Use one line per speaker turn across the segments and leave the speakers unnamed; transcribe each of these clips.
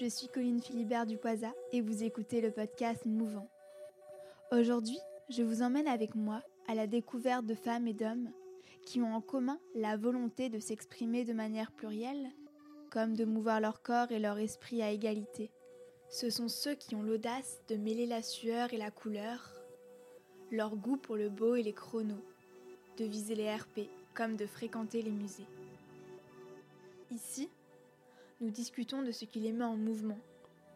je suis Colline Philibert Dupoisa et vous écoutez le podcast Mouvant. Aujourd'hui, je vous emmène avec moi à la découverte de femmes et d'hommes qui ont en commun la volonté de s'exprimer de manière plurielle, comme de mouvoir leur corps et leur esprit à égalité. Ce sont ceux qui ont l'audace de mêler la sueur et la couleur, leur goût pour le beau et les chronos, de viser les RP comme de fréquenter les musées. Ici, nous discutons de ce qui les met en mouvement,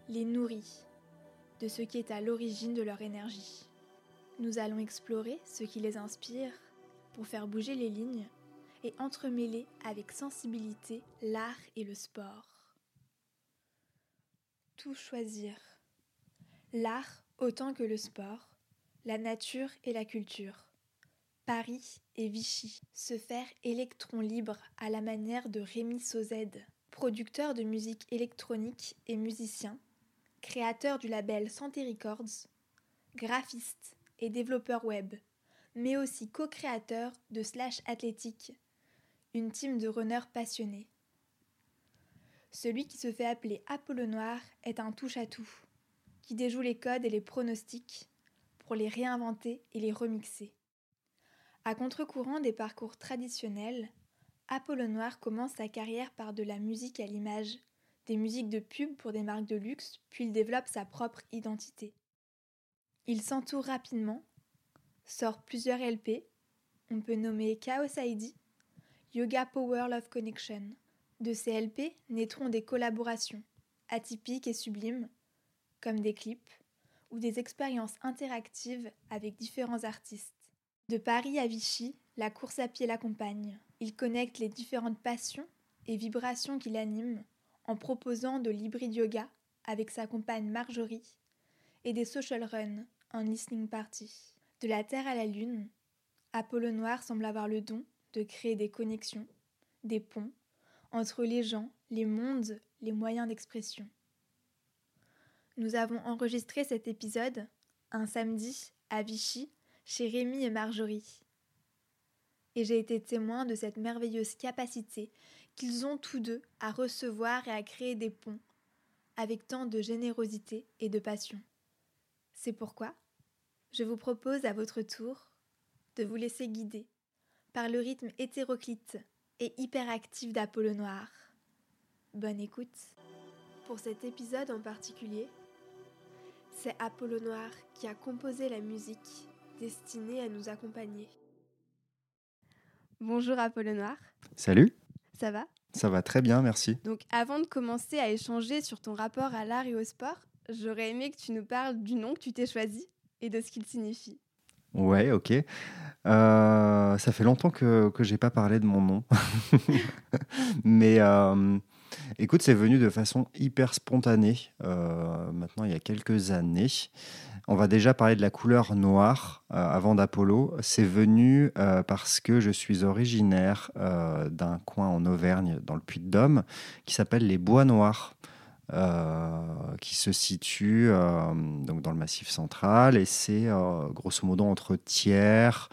les nourrit, de ce qui est à l'origine de leur énergie. Nous allons explorer ce qui les inspire pour faire bouger les lignes et entremêler avec sensibilité l'art et le sport. Tout choisir. L'art autant que le sport, la nature et la culture. Paris et Vichy, se faire électron libre à la manière de Rémi Sauzède producteur de musique électronique et musicien, créateur du label Santé Records, graphiste et développeur web, mais aussi co-créateur de Slash Athletic, une team de runners passionnés. Celui qui se fait appeler Apollo Noir est un touche-à-tout, qui déjoue les codes et les pronostics pour les réinventer et les remixer. À contre-courant des parcours traditionnels, Apollo Noir commence sa carrière par de la musique à l'image, des musiques de pub pour des marques de luxe, puis il développe sa propre identité. Il s'entoure rapidement, sort plusieurs LP, on peut nommer Chaos ID, Yoga Power Love Connection. De ces LP naîtront des collaborations, atypiques et sublimes, comme des clips ou des expériences interactives avec différents artistes. De Paris à Vichy, la course à pied l'accompagne. Il connecte les différentes passions et vibrations qui l'animent en proposant de l'hybrid yoga avec sa compagne Marjorie et des social runs en listening party. De la Terre à la Lune, Apollo Noir semble avoir le don de créer des connexions, des ponts entre les gens, les mondes, les moyens d'expression. Nous avons enregistré cet épisode un samedi à Vichy chez Rémi et Marjorie et j'ai été témoin de cette merveilleuse capacité qu'ils ont tous deux à recevoir et à créer des ponts, avec tant de générosité et de passion. C'est pourquoi je vous propose à votre tour de vous laisser guider par le rythme hétéroclite et hyperactif d'Apollo Noir. Bonne écoute. Pour cet épisode en particulier, c'est Apollo Noir qui a composé la musique destinée à nous accompagner. Bonjour Apollo Noir.
Salut.
Ça va?
Ça va très bien, merci.
Donc avant de commencer à échanger sur ton rapport à l'art et au sport, j'aurais aimé que tu nous parles du nom que tu t'es choisi et de ce qu'il signifie.
Ouais, ok. Euh, ça fait longtemps que je n'ai pas parlé de mon nom. Mais euh, écoute, c'est venu de façon hyper spontanée, euh, maintenant il y a quelques années. On va déjà parler de la couleur noire euh, avant d'Apollo. C'est venu euh, parce que je suis originaire d'un coin en Auvergne, dans le Puy-de-Dôme, qui s'appelle les Bois Noirs. qui se situe donc dans le Massif central et c'est grosso modo entre Thiers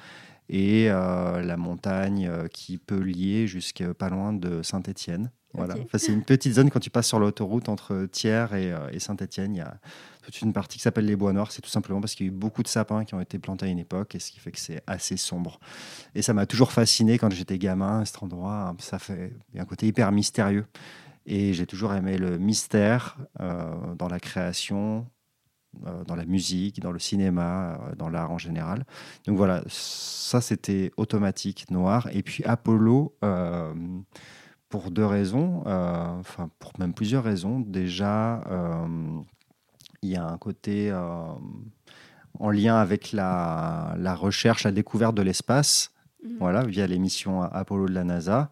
et la montagne qui peut lier jusqu'à pas loin de Saint-Étienne. Voilà. c'est une petite zone quand tu passes sur l'autoroute entre Thiers et, et Saint-Étienne. Il y a toute une partie qui s'appelle les bois noirs. C'est tout simplement parce qu'il y a eu beaucoup de sapins qui ont été plantés à une époque, et ce qui fait que c'est assez sombre. Et ça m'a toujours fasciné quand j'étais gamin, cet endroit. Ça fait un côté hyper mystérieux. Et j'ai toujours aimé le mystère euh, dans la création, euh, dans la musique, dans le cinéma, euh, dans l'art en général. Donc voilà, ça c'était automatique, noir. Et puis Apollo, pour deux raisons, enfin pour même plusieurs raisons. Déjà, il y a un côté euh, en lien avec la, recherche, la découverte de l'espace, mhm. voilà, via l'émission Apollo de la NASA.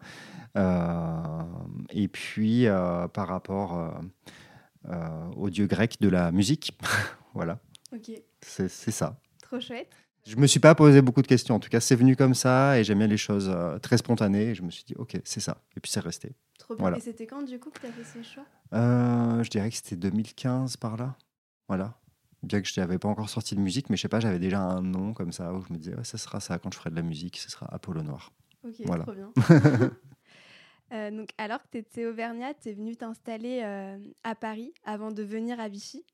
Euh, et puis euh, par rapport au dieu grec de la musique. voilà.
Ok.
C'est ça.
Trop chouette.
Je me suis pas posé beaucoup de questions. En tout cas, c'est venu comme ça et j'aime bien les choses très spontanées. Et je me suis dit, ok, c'est ça. Et puis c'est resté.
Trop bien. Et c'était quand du coup que tu as fait ce choix?
Je dirais que c'était 2015 par là. Voilà. Bien que je n'avais pas encore sorti de musique, mais je sais pas, j'avais déjà un nom comme ça où je me disais, ça sera ça quand je ferai de la musique, ce sera Apollo Noir.
Ok, trop bien.
Euh, donc, alors que tu étais auvergnat, tu es venu t'installer euh, à Paris avant de venir à Vichy.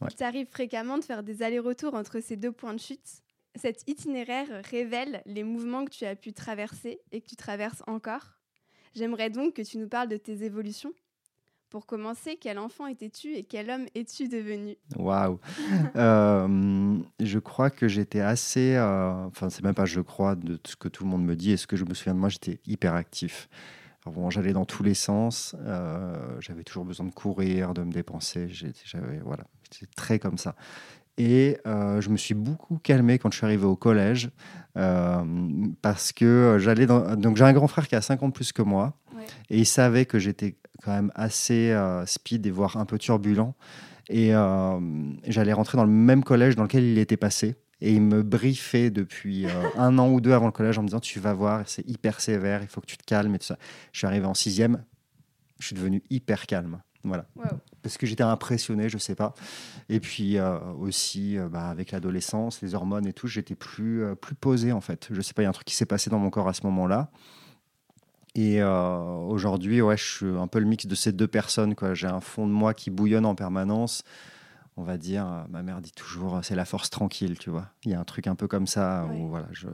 Il t'arrive fréquemment de faire des allers-retours entre ces deux points de chute? Cet itinéraire révèle les mouvements que tu as pu traverser et que tu traverses encore. J'aimerais donc que tu nous parles de tes évolutions. Pour commencer, quel enfant étais-tu et quel homme es-tu devenu?
Waouh euh, Je crois que j'étais assez. enfin, c'est même pas je crois de ce que tout le monde me dit et ce que je me souviens de moi, j'étais hyper actif j'allais dans tous les sens. Euh, j'avais toujours besoin de courir, de me dépenser. J'étais très comme ça. Et euh, je me suis beaucoup calmé quand je suis arrivé au collège euh, parce que j'allais dans... donc j'ai un grand frère qui a 5 ans de plus que moi et il savait que j'étais quand même assez speed et voire un peu turbulent et j'allais rentrer dans le même collège dans lequel il était passé et il me briefait depuis euh, un an ou deux avant le collège en me disant Tu vas voir, c'est hyper sévère, il faut que tu te calmes et tout ça. Je suis arrivé en sixième, je suis devenu hyper calme. Voilà. Parce que j'étais impressionné, je sais pas. Et puis euh, aussi, euh, bah, avec l'adolescence, les hormones et tout, j'étais plus, plus posé en fait. Je sais pas, il y a un truc qui s'est passé dans mon corps à ce moment-là. Et aujourd'hui, ouais, je suis un peu le mix de ces deux personnes. J'ai un fond de moi qui bouillonne en permanence on va dire, euh, ma mère dit toujours, c'est la force tranquille, tu vois. Il y a un truc un peu comme ça où voilà, je,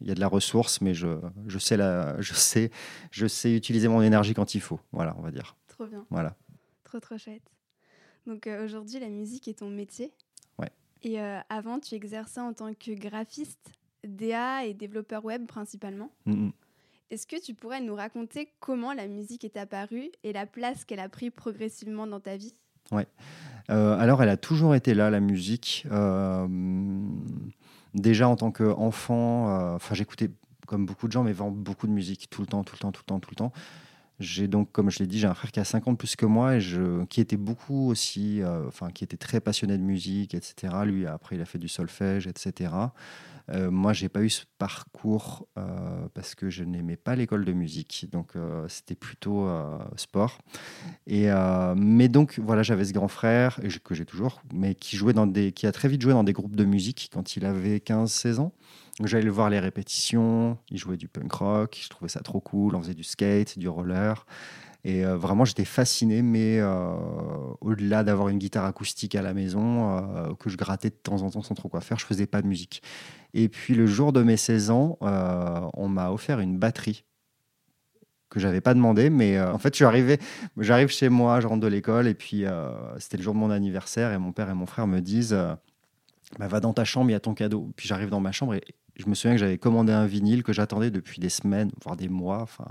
il y a de la ressource, mais je, je, sais la, je, sais, je sais utiliser mon énergie quand il faut. Voilà, on va dire.
Trop bien.
Voilà.
Trop, trop chouette. Donc euh, aujourd'hui, la musique est ton métier.
Ouais.
Et euh, avant, tu exerçais en tant que graphiste, DA et développeur web principalement. Est-ce que tu pourrais nous raconter comment la musique est apparue et la place qu'elle a pris progressivement dans ta vie?
Ouais. Euh, alors, elle a toujours été là, la musique. Déjà en tant qu'enfant, enfin, j'écoutais comme beaucoup de gens, mais vraiment beaucoup de musique tout le temps, tout le temps, tout le temps, tout le temps. J'ai donc, comme je l'ai dit, j'ai un frère qui a 50 plus que moi et qui était beaucoup aussi, enfin, qui était très passionné de musique, etc. Lui, après, il a fait du solfège, etc. Euh, moi, j'ai pas eu ce parcours euh, parce que je n'aimais pas l'école de musique, donc euh, c'était plutôt sport. Et mais donc voilà, j'avais ce grand frère que j'ai toujours, mais qui jouait dans des, qui a très vite joué dans des groupes de musique quand il avait 15-16 ans. J'allais le voir les répétitions, il jouait du punk rock, je trouvais ça trop cool, on faisait du skate, du roller. Et euh, vraiment, j'étais fasciné, mais euh, au-delà d'avoir une guitare acoustique à la maison, euh, que je grattais de temps en temps sans trop quoi faire, je faisais pas de musique. Et puis le jour de mes 16 ans, on m'a offert une batterie que j'avais pas demandé, mais en fait, je suis arrivé, j'arrive chez moi, je rentre de l'école, et puis c'était le jour de mon anniversaire, et mon père et mon frère me disent bah, va dans ta chambre, il y a ton cadeau. Puis j'arrive dans ma chambre et je me souviens que j'avais commandé un vinyle que j'attendais depuis des semaines, voire des mois. Enfin,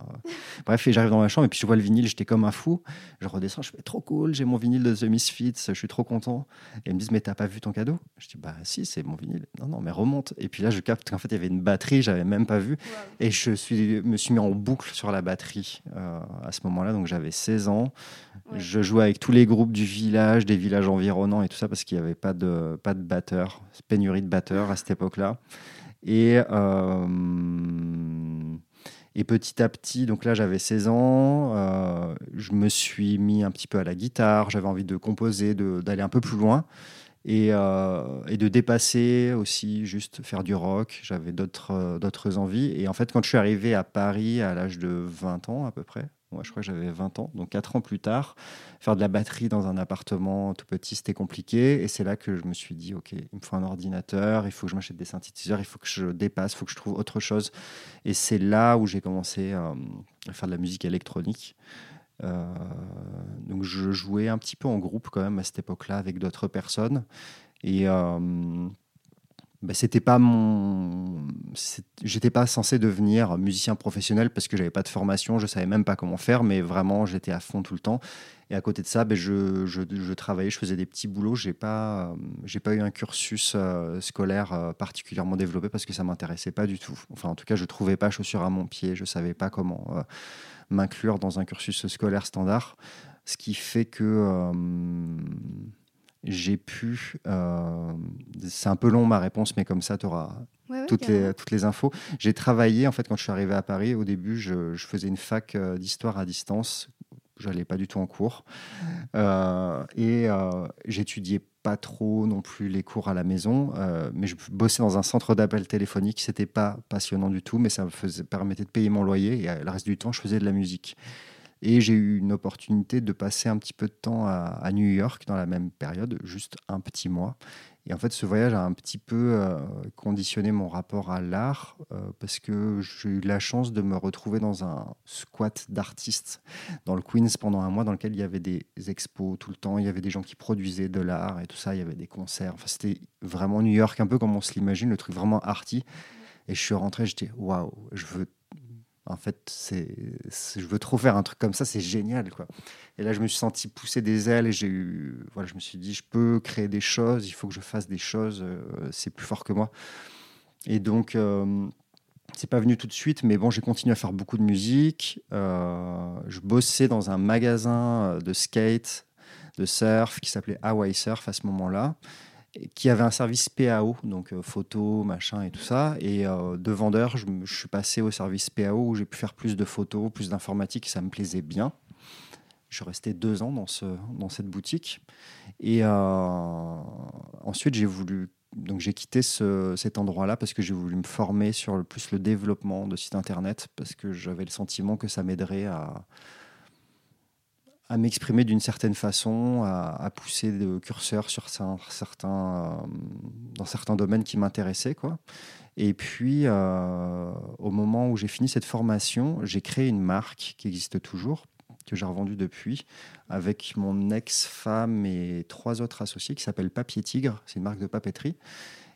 bref, et j'arrive dans ma chambre et puis je vois le vinyle, j'étais comme un fou. Je redescends, je fais trop cool, j'ai mon vinyle de The Misfits, je suis trop content. Et ils me disent, mais t'as pas vu ton cadeau? Je dis, bah si, c'est mon vinyle. Non, non, mais remonte. Et puis là, je capte qu'en fait, il y avait une batterie, j'avais même pas vu. Et je suis, me suis mis en boucle sur la batterie euh, à ce moment-là, donc j'avais 16 ans. Je jouais avec tous les groupes du village, des villages environnants et tout ça parce qu'il n'y avait pas de, pas de batteur, pénurie de batteurs à cette époque-là. Et, euh, et petit à petit, donc là j'avais 16 ans, euh, je me suis mis un petit peu à la guitare, j'avais envie de composer, d'aller un peu plus loin. Et, euh, et, de dépasser aussi, juste faire du rock. J'avais d'autres envies. Et en fait, quand je suis arrivé à Paris à l'âge de 20 ans à peu près, moi, je crois que j'avais 20 ans, donc 4 ans plus tard, faire de la batterie dans un appartement tout petit, c'était compliqué. Et c'est là que je me suis dit, OK, il me faut un ordinateur, il faut que je m'achète des synthétiseurs, il faut que je dépasse, il faut que je trouve autre chose. Et c'est là où j'ai commencé euh, à faire de la musique électronique. Euh, donc je jouais un petit peu en groupe quand même à cette époque-là avec d'autres personnes. Et euh, bah, c'était pas mon j'étais pas censé devenir musicien professionnel parce que j'avais pas de formation je savais même pas comment faire mais vraiment j'étais à fond tout le temps. Et à côté de ça ben, je, je, travaillais je faisais des petits boulots. J'ai pas j'ai pas eu un cursus euh, scolaire euh, particulièrement développé parce que ça m'intéressait pas du tout. Enfin en tout cas je trouvais pas chaussure à mon pied. Je savais pas comment euh, m'inclure dans un cursus scolaire standard. Ce qui fait que j'ai pu. Euh, c'est un peu long ma réponse, mais comme ça, tu auras toutes, les, toutes les infos. J'ai travaillé, en fait, quand je suis arrivé à Paris, au début, je, je faisais une fac euh, d'histoire à distance j'allais pas du tout en cours. et j'étudiais pas trop non plus les cours à la maison, mais je bossais dans un centre d'appel téléphonique. C'était pas passionnant du tout, mais ça me faisait, permettait de payer mon loyer. Et le reste du temps, je faisais de la musique. Et j'ai eu une opportunité de passer un petit peu de temps à, New York dans la même période, juste un petit mois. Et en fait, ce voyage a un petit peu euh, conditionné mon rapport à l'art euh, parce que j'ai eu la chance de me retrouver dans un squat d'artistes dans le Queens pendant un mois dans lequel il y avait des expos tout le temps, il y avait des gens qui produisaient de l'art et tout ça, il y avait des concerts. Enfin, c'était vraiment New York, un peu comme on se l'imagine, le truc vraiment arty. Et je suis rentré, j'étais waouh, je veux en fait, c'est, je veux trop faire un truc comme ça, c'est génial, quoi. Et là, je me suis senti pousser des ailes et j'ai eu, voilà, je me suis dit, je peux créer des choses, il faut que je fasse des choses, euh, c'est plus fort que moi. Et donc, euh, c'est pas venu tout de suite, mais bon, j'ai continué à faire beaucoup de musique. Euh, je bossais dans un magasin de skate, de surf qui s'appelait Hawaii Surf à ce moment-là qui avait un service PAO, donc euh, photo, machin et tout ça. Et euh, de vendeur, je, suis passé au service PAO où j'ai pu faire plus de photos, plus d'informatique, ça me plaisait bien. Je suis resté deux ans dans, ce, dans cette boutique. Et euh, ensuite, j'ai voulu. Donc, j'ai quitté ce, cet endroit-là parce que j'ai voulu me former sur plus le développement de sites internet parce que j'avais le sentiment que ça m'aiderait à, à m'exprimer d'une certaine façon, à, pousser le curseur sur certains, euh, dans certains domaines qui m'intéressaient. Quoi. Et puis, euh, au moment où j'ai fini cette formation, j'ai créé une marque qui existe toujours, que j'ai revendue depuis, avec mon ex-femme et trois autres associés, qui s'appelle Papier Tigre. C'est une marque de papeterie.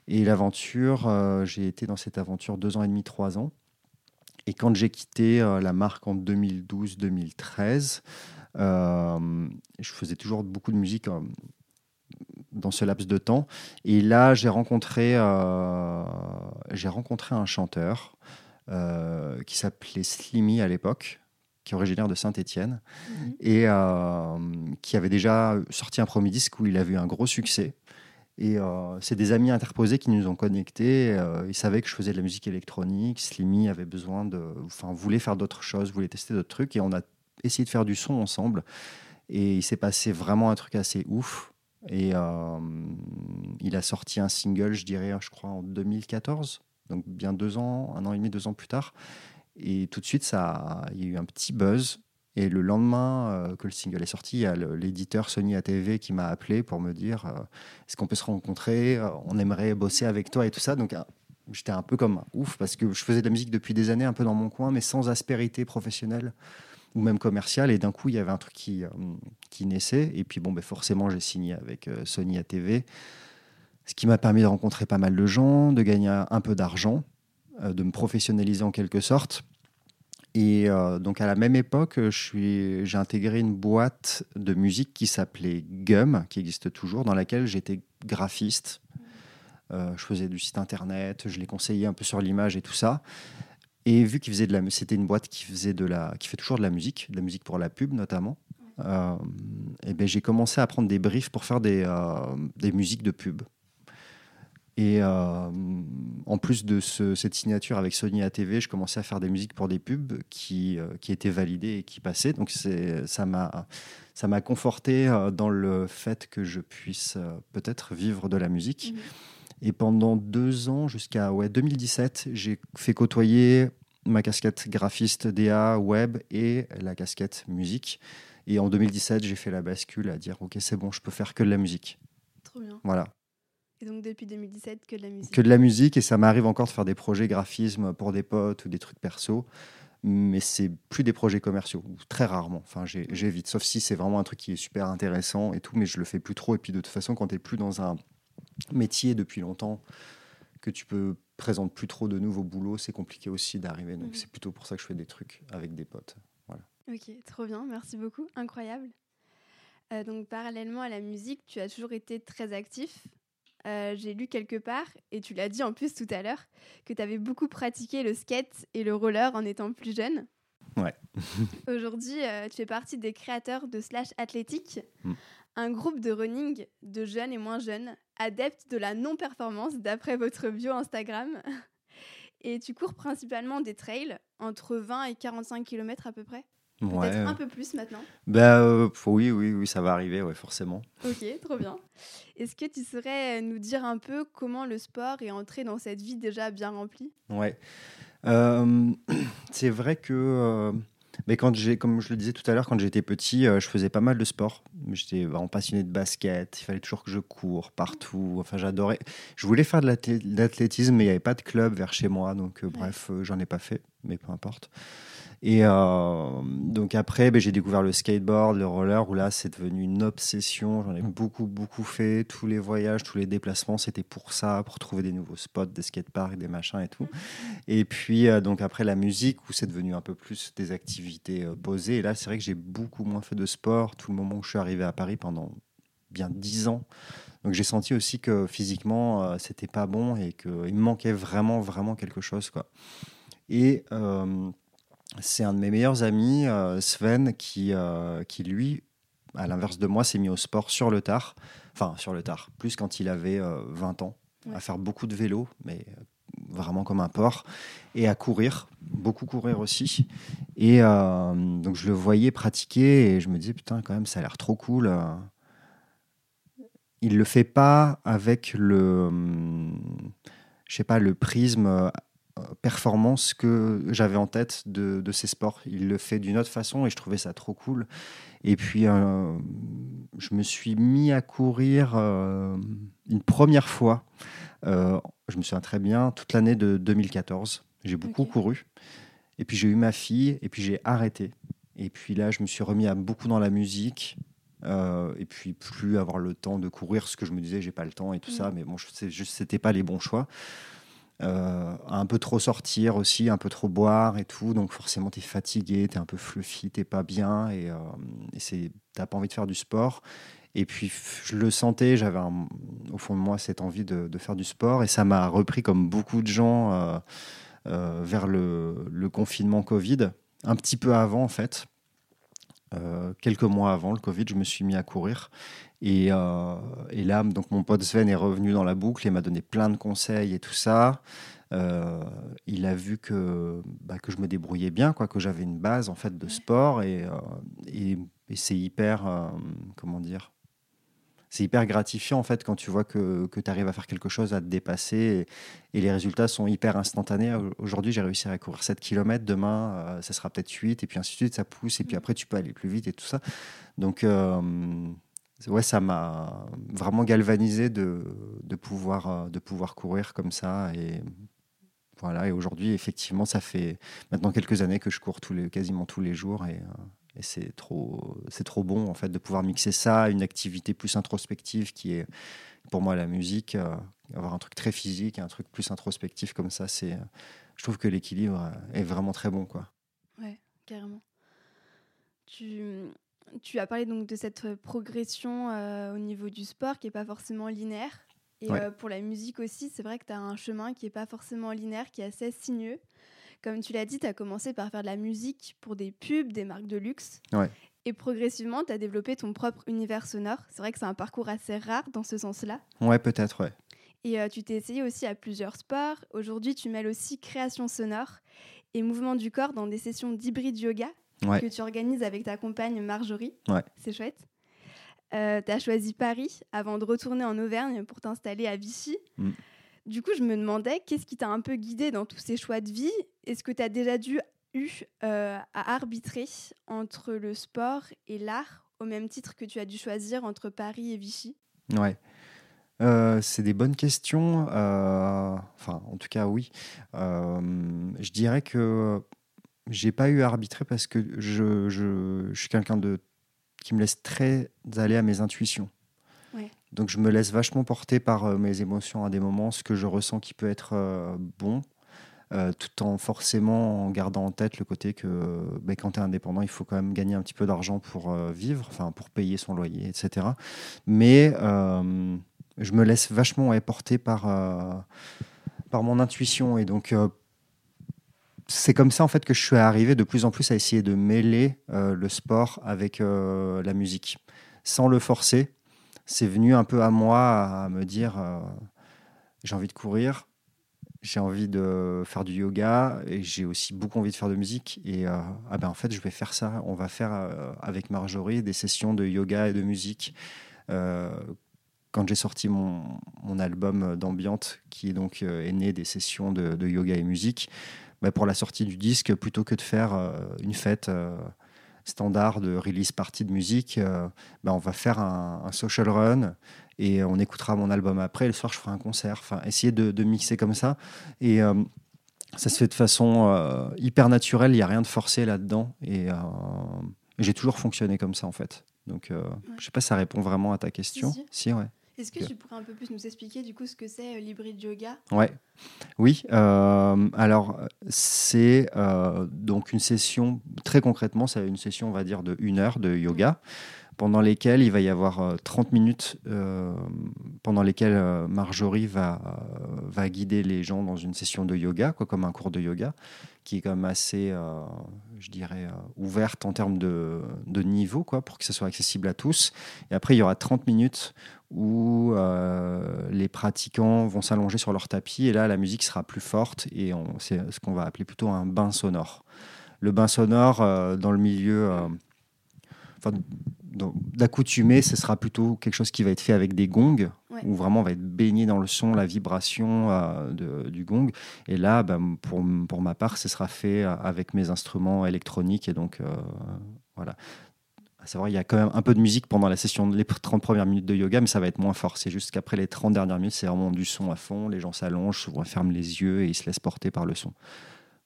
Et l'aventure, euh, j'ai été dans cette aventure deux ans et demi, trois ans. Et quand j'ai quitté la marque en 2012-2013, euh, je faisais toujours beaucoup de musique euh, dans ce laps de temps. Et là, j'ai rencontré, euh, j'ai rencontré un chanteur qui s'appelait Slimy à l'époque, qui est originaire de Saint-Étienne, mhm. et qui avait déjà sorti un premier disque où il avait eu un gros succès. Et c'est des amis interposés qui nous ont connectés. ils savaient que je faisais de la musique électronique. Slimy avait besoin de, enfin, voulait faire d'autres choses, voulait tester d'autres trucs. Et on a essayer de faire du son ensemble. Et il s'est passé vraiment un truc assez ouf. Et euh, il a sorti un single, je dirais, je crois, en 2014. Donc bien deux ans, un an et demi, deux ans plus tard. Et tout de suite, ça, il y a eu un petit buzz. Et le lendemain euh, que le single est sorti, il y a l'éditeur Sony ATV qui m'a appelé pour me dire euh, est-ce qu'on peut se rencontrer? On aimerait bosser avec toi et tout ça. Donc j'étais un peu comme ouf parce que je faisais de la musique depuis des années, un peu dans mon coin, mais sans aspérité professionnelle ou même commercial. Et d'un coup, il y avait un truc qui, euh, qui naissait. Et puis, bon, ben, forcément, j'ai signé avec euh, Sony ATV, ce qui m'a permis de rencontrer pas mal de gens, de gagner un peu d'argent, euh, de me professionnaliser en quelque sorte. Et donc à la même époque, j'ai intégré une boîte de musique qui s'appelait Gum, qui existe toujours, dans laquelle j'étais graphiste. je faisais du site internet, je les conseillais un peu sur l'image et tout ça. Et vu qu'il faisait de la, c'était une boîte qui faisait de la, qui fait toujours de la musique, de la musique pour la pub notamment. Euh, et ben j'ai commencé à prendre des briefs pour faire des, euh, des musiques de pub. Et euh, en plus de cette signature avec Sony ATV, je commençais à faire des musiques pour des pubs qui, qui étaient validées et qui passaient. Donc ça m'a ça m'a conforté dans le fait que je puisse peut-être vivre de la musique. Mmh. Et pendant deux ans, jusqu'à ouais, 2017, j'ai fait côtoyer ma casquette graphiste DA web et la casquette musique. Et en 2017, j'ai fait la bascule à dire ok, c'est bon, je peux faire que de la musique.
Trop bien.
Voilà.
Et donc depuis 2017, que de la musique
Que de la musique, et ça m'arrive encore de faire des projets graphisme pour des potes ou des trucs perso, mais c'est plus des projets commerciaux, très rarement. Enfin, j'évite, sauf si c'est vraiment un truc qui est super intéressant et tout, mais je le fais plus trop. Et puis de toute façon, quand tu n'es plus dans un métier depuis longtemps, que tu peux présenter plus trop de nouveaux boulots, c'est compliqué aussi d'arriver. Donc mhm. c'est plutôt pour ça que je fais des trucs avec des potes. Voilà.
Ok, trop bien, merci beaucoup, incroyable. Euh, donc parallèlement à la musique, tu as toujours été très actif. Euh, j'ai lu quelque part, et tu l'as dit en plus tout à l'heure, que tu avais beaucoup pratiqué le skate et le roller en étant plus jeune.
Ouais.
Aujourd'hui, euh, tu fais partie des créateurs de Slash Athlétique. Mm un groupe de running de jeunes et moins jeunes, adeptes de la non-performance d'après votre bio Instagram. Et tu cours principalement des trails, entre 20 et 45 km à peu près? Peut-être un peu plus maintenant?
Bah, Oui, oui, oui, ça va arriver, ouais, forcément.
Ok, trop bien. Est-ce que tu saurais nous dire un peu comment le sport est entré dans cette vie déjà bien remplie?
Ouais. c'est vrai que mais quand j'ai, comme je le disais tout à l'heure, quand j'étais petit, euh, je faisais pas mal de sport. J'étais vraiment passionné de basket. Il fallait toujours que je cours partout. Enfin, j'adorais. Je voulais faire de l'athlétisme, mais il n'y avait pas de club vers chez moi. Donc, euh, bref, euh, j'en ai pas fait, mais peu importe. Et euh, donc après, ben, j'ai découvert le skateboard, le roller, où là, c'est devenu une obsession. J'en ai beaucoup, beaucoup fait. Tous les voyages, tous les déplacements, c'était pour ça, pour trouver des nouveaux spots, des skateparks, des machins et tout. Et puis, euh, donc après, la musique, où c'est devenu un peu plus des activités euh, posées. Et là, c'est vrai que j'ai beaucoup moins fait de sport tout le moment où je suis arrivé à Paris pendant bien dix ans. Donc j'ai senti aussi que physiquement, c'était pas bon et qu'il me manquait vraiment, vraiment quelque chose. Quoi. Et c'est un de mes meilleurs amis, euh, Sven, qui, euh, qui lui, à l'inverse de moi, s'est mis au sport sur le tard. Enfin, sur le tard, plus quand il avait 20 euh, ans, à faire beaucoup de vélo, mais vraiment comme un porc, et à courir, beaucoup courir aussi. Et donc je le voyais pratiquer et je me disais, putain, quand même, ça a l'air trop cool. Il le fait pas avec le, hum, je sais pas, le prisme performance que j'avais en tête de, ces sports. Il le fait d'une autre façon et je trouvais ça trop cool. Et puis, euh, je me suis mis à courir euh, une première fois. Euh, je me souviens très bien, toute l'année de 2014. J'ai beaucoup couru. Et puis, j'ai eu ma fille et puis j'ai arrêté. Et puis là, je me suis remis à beaucoup dans la musique. et puis plus avoir le temps de courir, ce que je me disais, j'ai pas le temps et tout mm. ça, mais bon, c'était pas les bons choix. Euh, un peu trop sortir aussi, un peu trop boire et tout. Donc forcément, tu es fatigué, tu es un peu fluffy, tu pas bien et euh, tu n'as pas envie de faire du sport. Et puis je le sentais, j'avais au fond de moi cette envie de, faire du sport et ça m'a repris comme beaucoup de gens euh, vers le, le, confinement Covid, un petit peu avant en fait. Quelques mois avant le Covid, je me suis mis à courir euh, et, là, donc mon pote Sven est revenu dans la boucle et m'a donné plein de conseils et tout ça. Euh, il a vu que, bah, que je me débrouillais bien, quoi, que j'avais une base en fait de sport et, euh, et, c'est hyper, comment dire, c'est hyper gratifiant en fait quand tu vois que, que tu arrives à faire quelque chose, à te dépasser et, les résultats sont hyper instantanés. Aujourd'hui, j'ai réussi à courir 7 km, demain, ça sera peut-être 8 et puis ainsi de suite, ça pousse et puis après, tu peux aller plus vite et tout ça. Donc, ouais, ça m'a vraiment galvanisé de, de, pouvoir, euh, de pouvoir courir comme ça. Et voilà, et aujourd'hui, effectivement, ça fait maintenant quelques années que je cours tous les, quasiment tous les jours. Et, euh, et c'est trop, c'est trop bon en fait de pouvoir mixer ça à une activité plus introspective qui est pour moi la musique. Euh, avoir un truc très physique et un truc plus introspectif comme ça, c'est, je trouve que l'équilibre est vraiment très bon. Quoi.
Ouais, carrément. Tu, tu as parlé donc de cette euh, progression euh, au niveau du sport qui n'est pas forcément linéaire. Et euh, pour la musique aussi, c'est vrai que tu as un chemin qui n'est pas forcément linéaire, qui est assez sinueux. Comme tu l'as dit, tu as commencé par faire de la musique pour des pubs, des marques de luxe. Et progressivement, tu as développé ton propre univers sonore. C'est vrai que c'est un parcours assez rare dans ce sens-là.
Ouais, peut-être, ouais.
Et tu t'es essayé aussi à plusieurs sports. Aujourd'hui, tu mêles aussi création sonore et mouvement du corps dans des sessions d'hybride yoga que tu organises avec ta compagne Marjorie. C'est chouette. Euh, tu as choisi Paris avant de retourner en Auvergne pour t'installer à Vichy. Mm. Du coup, je me demandais, qu'est-ce qui t'a un peu guidé dans tous ces choix de vie? Est-ce que tu as déjà dû eu euh, à arbitrer entre le sport et l'art au même titre que tu as dû choisir entre Paris et Vichy?
Ouais. Euh, c'est des bonnes questions. enfin, en tout cas, oui. je dirais que j'ai pas eu à arbitrer parce que je, je, je suis quelqu'un de qui me laisse très aller à mes intuitions. Donc je me laisse vachement porter par euh, mes émotions à des moments, ce que je ressens qui peut être euh, bon, euh, tout en forcément en gardant en tête le côté que ben, quand tu es indépendant, il faut quand même gagner un petit peu d'argent pour vivre, pour payer son loyer, etc. Mais je me laisse vachement porter par, par mon intuition et donc c'est comme ça en fait que je suis arrivé de plus en plus à essayer de mêler le sport avec la musique, sans le forcer. C'est venu un peu à moi à me dire euh, j'ai envie de courir. j'ai envie de faire du yoga et j'ai aussi beaucoup envie de faire de musique. Et ah ben en fait, je vais faire ça. On va faire avec Marjorie des sessions de yoga et de musique. quand j'ai sorti mon, mon album d'ambiante, qui est donc né des sessions de, de yoga et musique, bah, pour la sortie du disque, plutôt que de faire une fête standard de release party de musique, euh, ben, on va faire un, social run et on écoutera mon album après. le soir, je ferai un concert. Enfin, essayer de, mixer comme ça. Et euh, ça se fait de façon euh, hyper naturelle. Il n'y a rien de forcé là-dedans. Et j'ai toujours fonctionné comme ça, en fait. Donc, je ne sais pas si ça répond vraiment à ta question.
Si, ouais. Est-ce que tu pourrais un peu plus nous expliquer du coup ce que c'est euh, l'hybride yoga?
Ouais, oui. Euh, alors c'est euh, donc une session très concrètement, c'est une session on va dire de une heure de yoga pendant lesquelles il va y avoir 30 minutes pendant lesquelles Marjorie va, va guider les gens dans une session de yoga, quoi, comme un cours de yoga, qui est quand même assez, je dirais, ouverte en termes de, de, niveau, quoi, pour que ce soit accessible à tous. Et après, il y aura 30 minutes où euh, les pratiquants vont s'allonger sur leur tapis et là la musique sera plus forte et c'est ce qu'on va appeler plutôt un bain sonore. Le bain sonore euh, dans le milieu euh, d'accoutumé, ce sera plutôt quelque chose qui va être fait avec des gongs, où vraiment on va être baigné dans le son, la vibration du gong. Et là, bah, pour, pour, ma part, ce sera fait avec mes instruments électroniques et donc voilà à savoir, il y a quand même un peu de musique pendant la session, les 30 premières minutes de yoga, mais ça va être moins fort. C'est juste qu'après les 30 dernières minutes, c'est vraiment du son à fond. Les gens s'allongent, souvent ferment les yeux et ils se laissent porter par le son.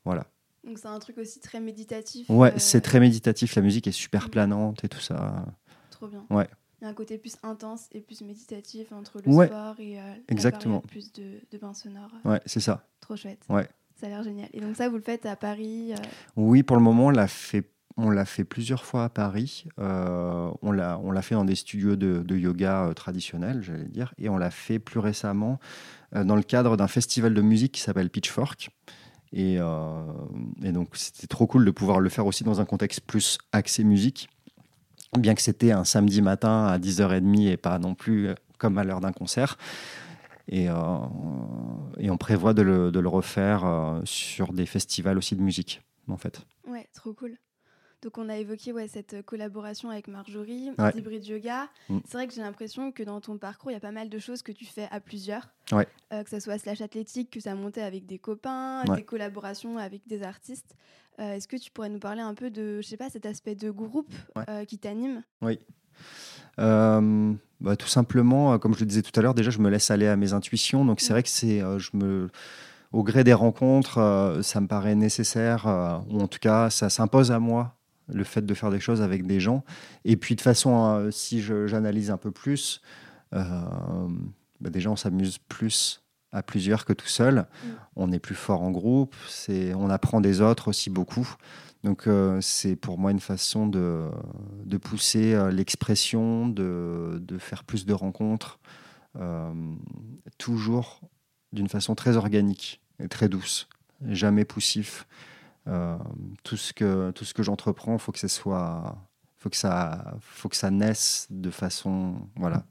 Voilà.
Donc c'est un truc aussi très méditatif.
Ouais, euh, c'est très méditatif. La musique est super mm. planante et tout ça.
Trop bien.
Ouais.
Il y a un côté plus intense et plus méditatif entre le sport et euh,
Exactement.
plus de, de bain sonore.
Ouais, c'est ça.
Trop chouette.
Ouais.
Ça a l'air génial. Et donc ça, vous le faites à Paris euh
Oui, pour le moment, on l'a fait on l'a fait plusieurs fois à Paris. Euh, on l'a fait dans des studios de, yoga traditionnels, j'allais dire. Et on l'a fait plus récemment dans le cadre d'un festival de musique qui s'appelle Pitchfork. Et, donc, c'était trop cool de pouvoir le faire aussi dans un contexte plus axé musique. Bien que c'était un samedi matin à 10h30 et pas non plus comme à l'heure d'un concert. Et, on prévoit de le, de le refaire sur des festivals aussi de musique, en fait.
Ouais, trop cool. Donc on a évoqué ouais, cette collaboration avec Marjorie, Hybrid Yoga. Mm. C'est vrai que j'ai l'impression que dans ton parcours, il y a pas mal de choses que tu fais à plusieurs.
Euh,
que ce soit slash athlétique, que ça montait avec des copains, des collaborations avec des artistes. Euh, est-ce que tu pourrais nous parler un peu de, je sais pas, cet aspect de groupe euh, qui t'anime?
Oui. Bah, tout simplement, comme je le disais tout à l'heure, déjà je me laisse aller à mes intuitions. Donc c'est mm. vrai que c'est, je me au gré des rencontres, ça me paraît nécessaire, ou en tout cas, ça s'impose à moi le fait de faire des choses avec des gens. Et puis de façon, euh, si j'analyse un peu plus, euh, bah, déjà on s'amuse plus à plusieurs que tout seul. Mm. On est plus fort en groupe, on apprend des autres aussi beaucoup. Donc euh, c'est pour moi une façon de, de pousser l'expression, de, de, faire plus de rencontres, toujours d'une façon très organique et très douce, jamais poussif. Euh, tout ce que, tout ce que j'entreprends, faut que ce soit, faut que ça, faut que ça naisse de façon, voilà,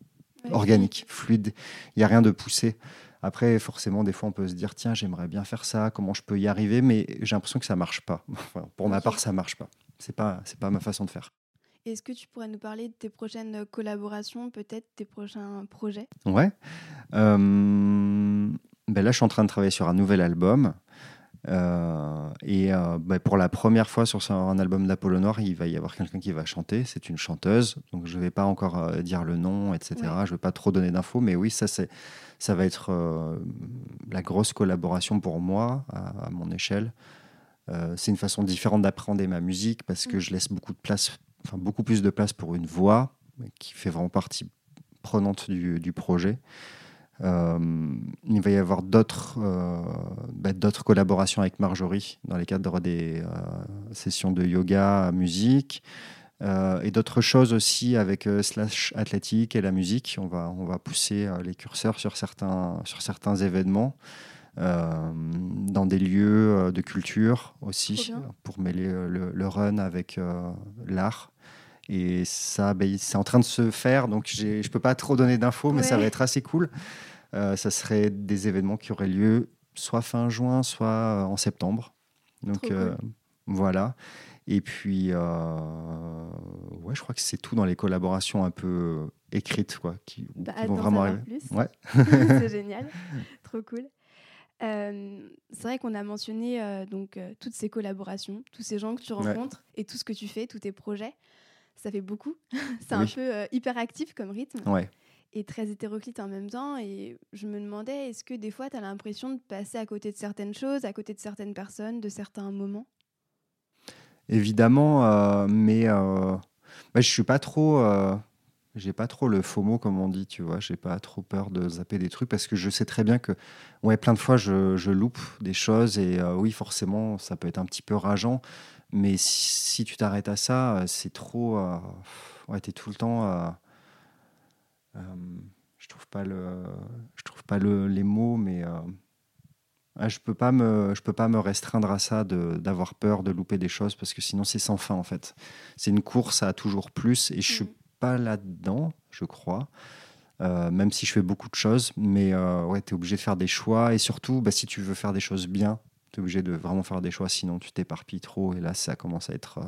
organique, fluide. Il n'y a rien de poussé. Après, forcément, des fois, on peut se dire, tiens, j'aimerais bien faire ça, comment je peux y arriver, mais j'ai l'impression que ça marche pas. pour ma part, ça marche pas. C'est pas, c'est pas ma façon de faire.
Est-ce que tu pourrais nous parler de tes prochaines collaborations, peut-être tes prochains projets?
Ouais. Euh, ben là, je suis en train de travailler sur un nouvel album. Euh, et euh, bah, pour la première fois sur un album d'Apollo Noir, il va y avoir quelqu'un qui va chanter. C'est une chanteuse, donc je ne vais pas encore euh, dire le nom, etc. Je ne vais pas trop donner d'infos, mais oui, ça, ça va être la grosse collaboration pour moi à, mon échelle. c'est une façon différente d'apprendre ma musique parce que mm. je laisse beaucoup de place, enfin beaucoup plus de place pour une voix qui fait vraiment partie prenante du, du projet. Euh, il va y avoir d'autres euh, bah, d'autres collaborations avec Marjorie dans les cadres des euh, sessions de yoga, musique. et d'autres choses aussi avec Slash Athlétique et la musique. On va, on va pousser les curseurs sur certains, sur certains événements. dans des lieux de culture aussi, pour mêler le, run avec l'art. Et ça, ben, c'est en train de se faire, donc je ne peux pas trop donner d'infos, mais ça va être assez cool. Euh, ça serait des événements qui auraient lieu soit fin juin, soit en septembre. Donc voilà. Et puis, ouais, je crois que c'est tout dans les collaborations un peu écrites, quoi, qui,
bah,
vont vraiment arriver.
Plus.
Ouais.
c'est génial, trop cool. c'est vrai qu'on a mentionné donc toutes ces collaborations, tous ces gens que tu rencontres et tout ce que tu fais, tous tes projets. Ça fait beaucoup. c'est un peu hyper actif comme rythme.
Ouais
et très hétéroclite en même temps. Et je me demandais, est-ce que des fois, tu as l'impression de passer à côté de certaines choses, à côté de certaines personnes, de certains moments?
Évidemment, euh, mais euh, je suis pas trop. Euh, j'ai pas trop le FOMO, comme on dit, tu vois. J'ai pas trop peur de zapper des trucs parce que je sais très bien que, ouais, plein de fois, je, loupe des choses et euh, oui, forcément, ça peut être un petit peu rageant. Mais si, tu t'arrêtes à ça, c'est trop. ouais, t'es tout le temps euh, je trouve pas le, je trouve pas le, les mots, mais euh, je peux pas me, je peux pas me restreindre à ça, d'avoir peur de louper des choses parce que sinon c'est sans fin en fait. C'est une course à toujours plus et je suis mm. pas là-dedans, je crois. Euh, même si je fais beaucoup de choses, mais ouais, tu es obligé de faire des choix et surtout, bah, si tu veux faire des choses bien, tu es obligé de vraiment faire des choix, sinon tu t'éparpilles trop et là ça commence à être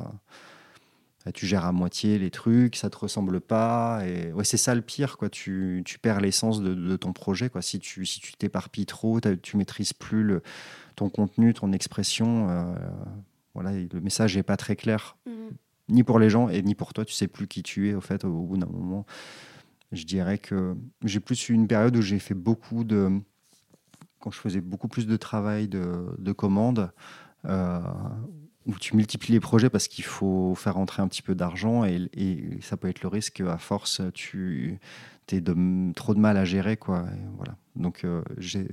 tu gères à moitié les trucs, ça te ressemble pas. Et ouais, c'est ça le pire, quoi. Tu, tu perds l'essence de, ton projet, quoi. Si tu si tu t'éparpilles trop, tu maîtrises plus le, ton contenu, ton expression. Euh, voilà, le message n'est pas très clair, mmh. ni pour les gens et ni pour toi. Tu sais plus qui tu es, au fait, au, bout d'un moment. Je dirais que j'ai plus eu une période où j'ai fait beaucoup de. Quand je faisais beaucoup plus de travail de, de commandes, euh, où tu multiplies les projets parce qu'il faut faire rentrer un petit peu d'argent et, ça peut être le risque à force tu aies de, trop de mal à gérer quoi voilà. Donc euh, j'ai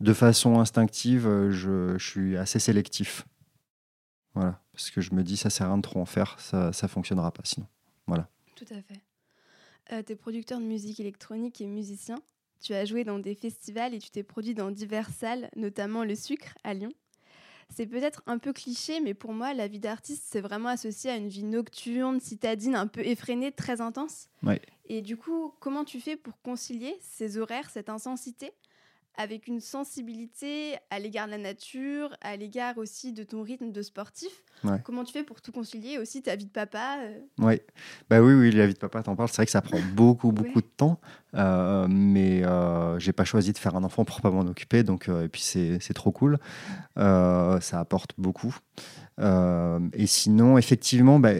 de façon instinctive je, je, suis assez sélectif. Voilà. Parce que je me dis ça sert à rien de trop en faire ça ça fonctionnera pas sinon. Voilà.
Tout à fait. Euh, tu es producteur de musique électronique et musicien. Tu as joué dans des festivals et tu t'es produit dans diverses salles notamment le Sucre à Lyon c'est peut-être un peu cliché, mais pour moi, la vie d'artiste, c'est vraiment associé à une vie nocturne, citadine, un peu effrénée, très intense. Et du coup, comment tu fais pour concilier ces horaires, cette intensité, avec une sensibilité à l'égard de la nature, à l'égard aussi de ton rythme de sportif. Comment tu fais pour tout concilier aussi ta vie de papa euh
ouais. bah oui, oui, la vie de papa, t'en parles. C'est vrai que ça prend beaucoup, beaucoup de temps, euh, mais euh, j'ai pas choisi de faire un enfant pour pas m'en occuper, donc euh, et puis c'est trop cool. ça apporte beaucoup. et sinon, effectivement, bah,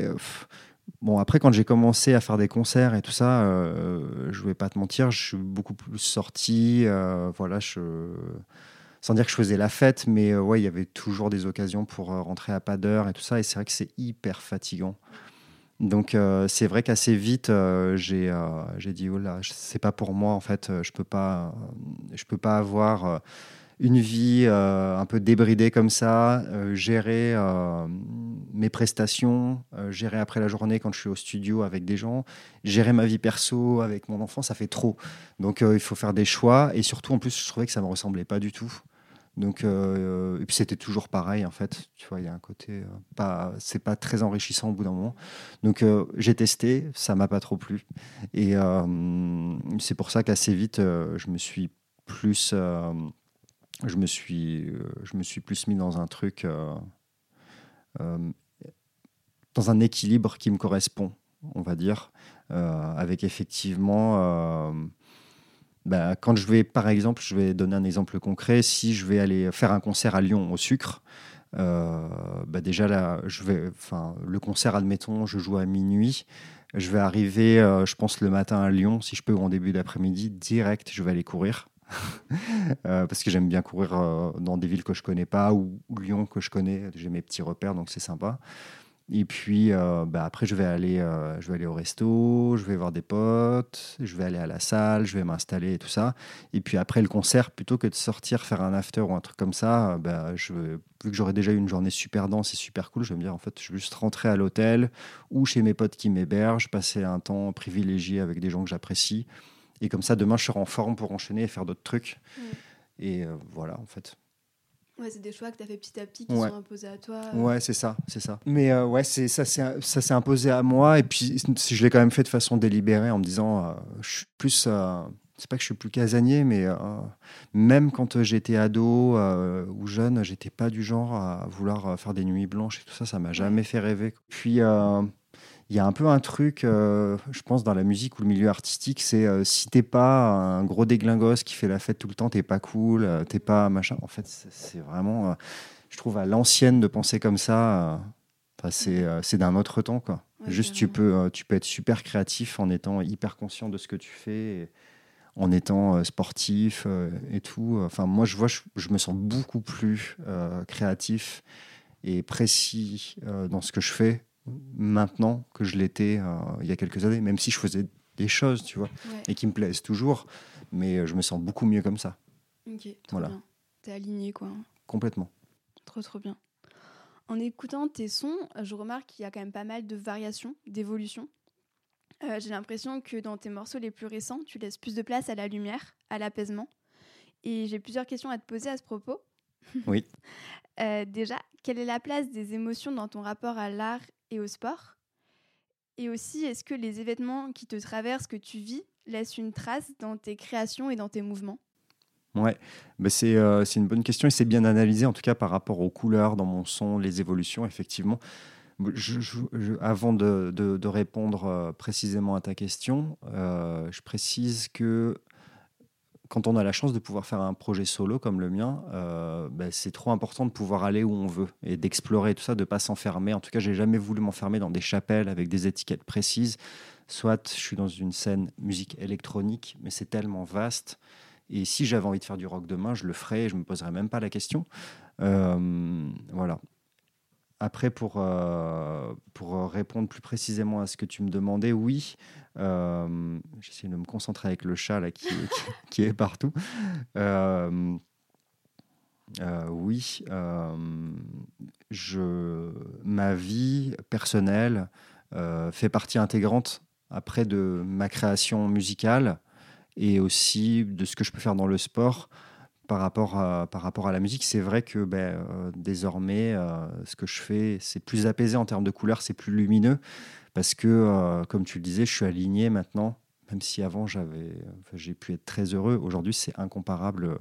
Bon, après, quand j'ai commencé à faire des concerts et tout ça, euh, je vais pas te mentir, je suis beaucoup plus sorti. Euh, voilà, je... sans dire que je faisais la fête, mais euh, ouais, il y avait toujours des occasions pour euh, rentrer à pas d'heure et tout ça. Et c'est vrai que c'est hyper fatigant. Donc, c'est vrai qu'assez vite, j'ai dit, oh là, c'est pas pour moi, en fait, je peux pas, je peux pas avoir une vie euh, un peu débridée comme ça, euh, gérer euh, mes prestations, gérer après la journée quand je suis au studio avec des gens, gérer ma vie perso avec mon enfant, ça fait trop. Donc il faut faire des choix et surtout en plus je trouvais que ça me ressemblait pas du tout. Donc et puis c'était toujours pareil en fait, tu vois, il y a un côté pas c'est pas très enrichissant au bout d'un moment. Donc j'ai testé, ça m'a pas trop plu et c'est pour ça qu'assez vite je me suis plus je me suis, euh, je me suis plus mis dans un truc, euh, euh, dans un équilibre qui me correspond, on va dire, avec effectivement, bah, quand je vais, par exemple, je vais donner un exemple concret, si je vais aller faire un concert à Lyon au sucre, bah déjà là, je vais, enfin, le concert, admettons, je joue à minuit. Je vais arriver, je pense, le matin à Lyon, si je peux, en début d'après-midi, direct, je vais aller courir. Euh, parce que j'aime bien courir euh, dans des villes que je connais pas ou, Lyon que je connais. J'ai mes petits repères, donc c'est sympa. Et puis euh, bah, après, je vais, aller, je vais aller au resto, je vais voir des potes, je vais aller à la salle, je vais m'installer et tout ça. Et puis après le concert, plutôt que de sortir faire un after ou un truc comme ça, bah, vu que j'aurais déjà eu une journée super dense et super cool, je vais me dire en fait, je vais juste rentrer à l'hôtel ou chez mes potes qui m'hébergent, passer un temps privilégié avec des gens que j'apprécie et comme ça, demain, je serai en forme pour enchaîner et faire d'autres trucs. Et euh, voilà, en fait.
Ouais, c'est des choix que tu as fait petit à petit qui sont imposés à toi.
Euh. Ouais, c'est ça, c'est ça. Mais euh, ouais, c'est ça, ça s'est imposé à moi. Et puis, je l'ai quand même fait de façon délibérée en me disant, je suis plus c'est pas que je suis plus casanier, mais euh, même quand j'étais ado euh, ou jeune, j'étais pas du genre à vouloir euh, faire des nuits blanches et tout ça. Ça m'a jamais fait rêver. Puis il y a un peu un truc, je pense, dans la musique ou le milieu artistique, c'est si t'es pas un gros déglingos qui fait la fête tout le temps, t'es pas cool, t'es pas machin. En fait, c'est vraiment, je trouve, à l'ancienne de penser comme ça. c'est d'un autre temps, quoi. Juste, tu peux, tu peux être super créatif en étant hyper conscient de ce que tu fais en étant euh, sportif euh, et tout. Enfin, moi, je vois, je, me sens beaucoup plus euh, créatif et précis dans ce que je fais maintenant que je l'étais il y a quelques années, même si je faisais des choses, tu vois, et qui me plaisent toujours, mais je me sens beaucoup mieux comme ça.
Ok, trop voilà. bien. T'es aligné, quoi.
Complètement.
Trop, trop bien. En écoutant tes sons, je remarque qu'il y a quand même pas mal de variations, d'évolutions. Euh, j'ai l'impression que dans tes morceaux les plus récents, tu laisses plus de place à la lumière, à l'apaisement. Et j'ai plusieurs questions à te poser à ce propos.
Oui.
Euh, déjà, quelle est la place des émotions dans ton rapport à l'art et au sport. Et aussi, est-ce que les événements qui te traversent, que tu vis, laissent une trace dans tes créations et dans tes mouvements?
Ouais, bah c'est une bonne question et c'est bien analysé en tout cas par rapport aux couleurs dans mon son, les évolutions, effectivement. Avant de, de, répondre euh, précisément à ta question, euh, je précise que quand on a la chance de pouvoir faire un projet solo comme le mien, euh, ben, c'est trop important de pouvoir aller où on veut et d'explorer tout ça, de pas s'enfermer. En tout cas, j'ai jamais voulu m'enfermer dans des chapelles avec des étiquettes précises. Soit je suis dans une scène musique électronique, mais c'est tellement vaste. Et si j'avais envie de faire du rock demain, je le ferais, je me poserais même pas la question. voilà. Après, pour, euh, pour répondre plus précisément à ce que tu me demandais, oui, euh, j'essaie de me concentrer avec le chat qui, est partout. Euh, oui, je, ma vie personnelle fait partie intégrante après de ma création musicale et aussi de ce que je peux faire dans le sport par rapport à, par rapport à la musique. C'est vrai que ben, euh, désormais, euh, ce que je fais, c'est plus apaisé en termes de couleurs, c'est plus lumineux, parce que, euh, comme tu le disais, je suis aligné maintenant, même si avant j'avais, j'ai pu être très heureux. Aujourd'hui, c'est incomparable.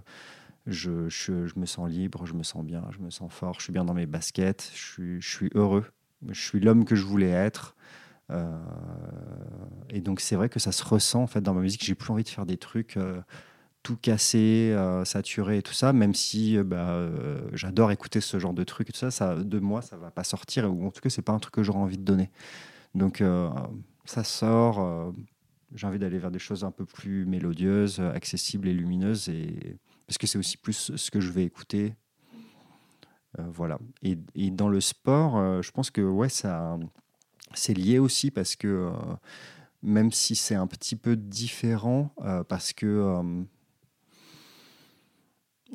Je, je, me sens libre, je me sens bien, je me sens fort, je suis bien dans mes baskets, je suis, je suis heureux, je suis l'homme que je voulais être. et donc c'est vrai que ça se ressent en fait dans ma musique. J'ai plus envie de faire des trucs tout cassé, euh, saturé et tout ça, même si euh, bah, euh, j'adore écouter ce genre de trucs et tout ça, ça, de moi, ça va pas sortir, ou en tout cas, c'est pas un truc que j'aurais envie de donner. Donc, ça sort, j'ai envie d'aller vers des choses un peu plus mélodieuses, accessibles et lumineuses, et... parce que c'est aussi plus ce que je vais écouter. voilà. Et, et, dans le sport, je pense que ouais, ça, c'est lié aussi parce que même si c'est un petit peu différent, parce que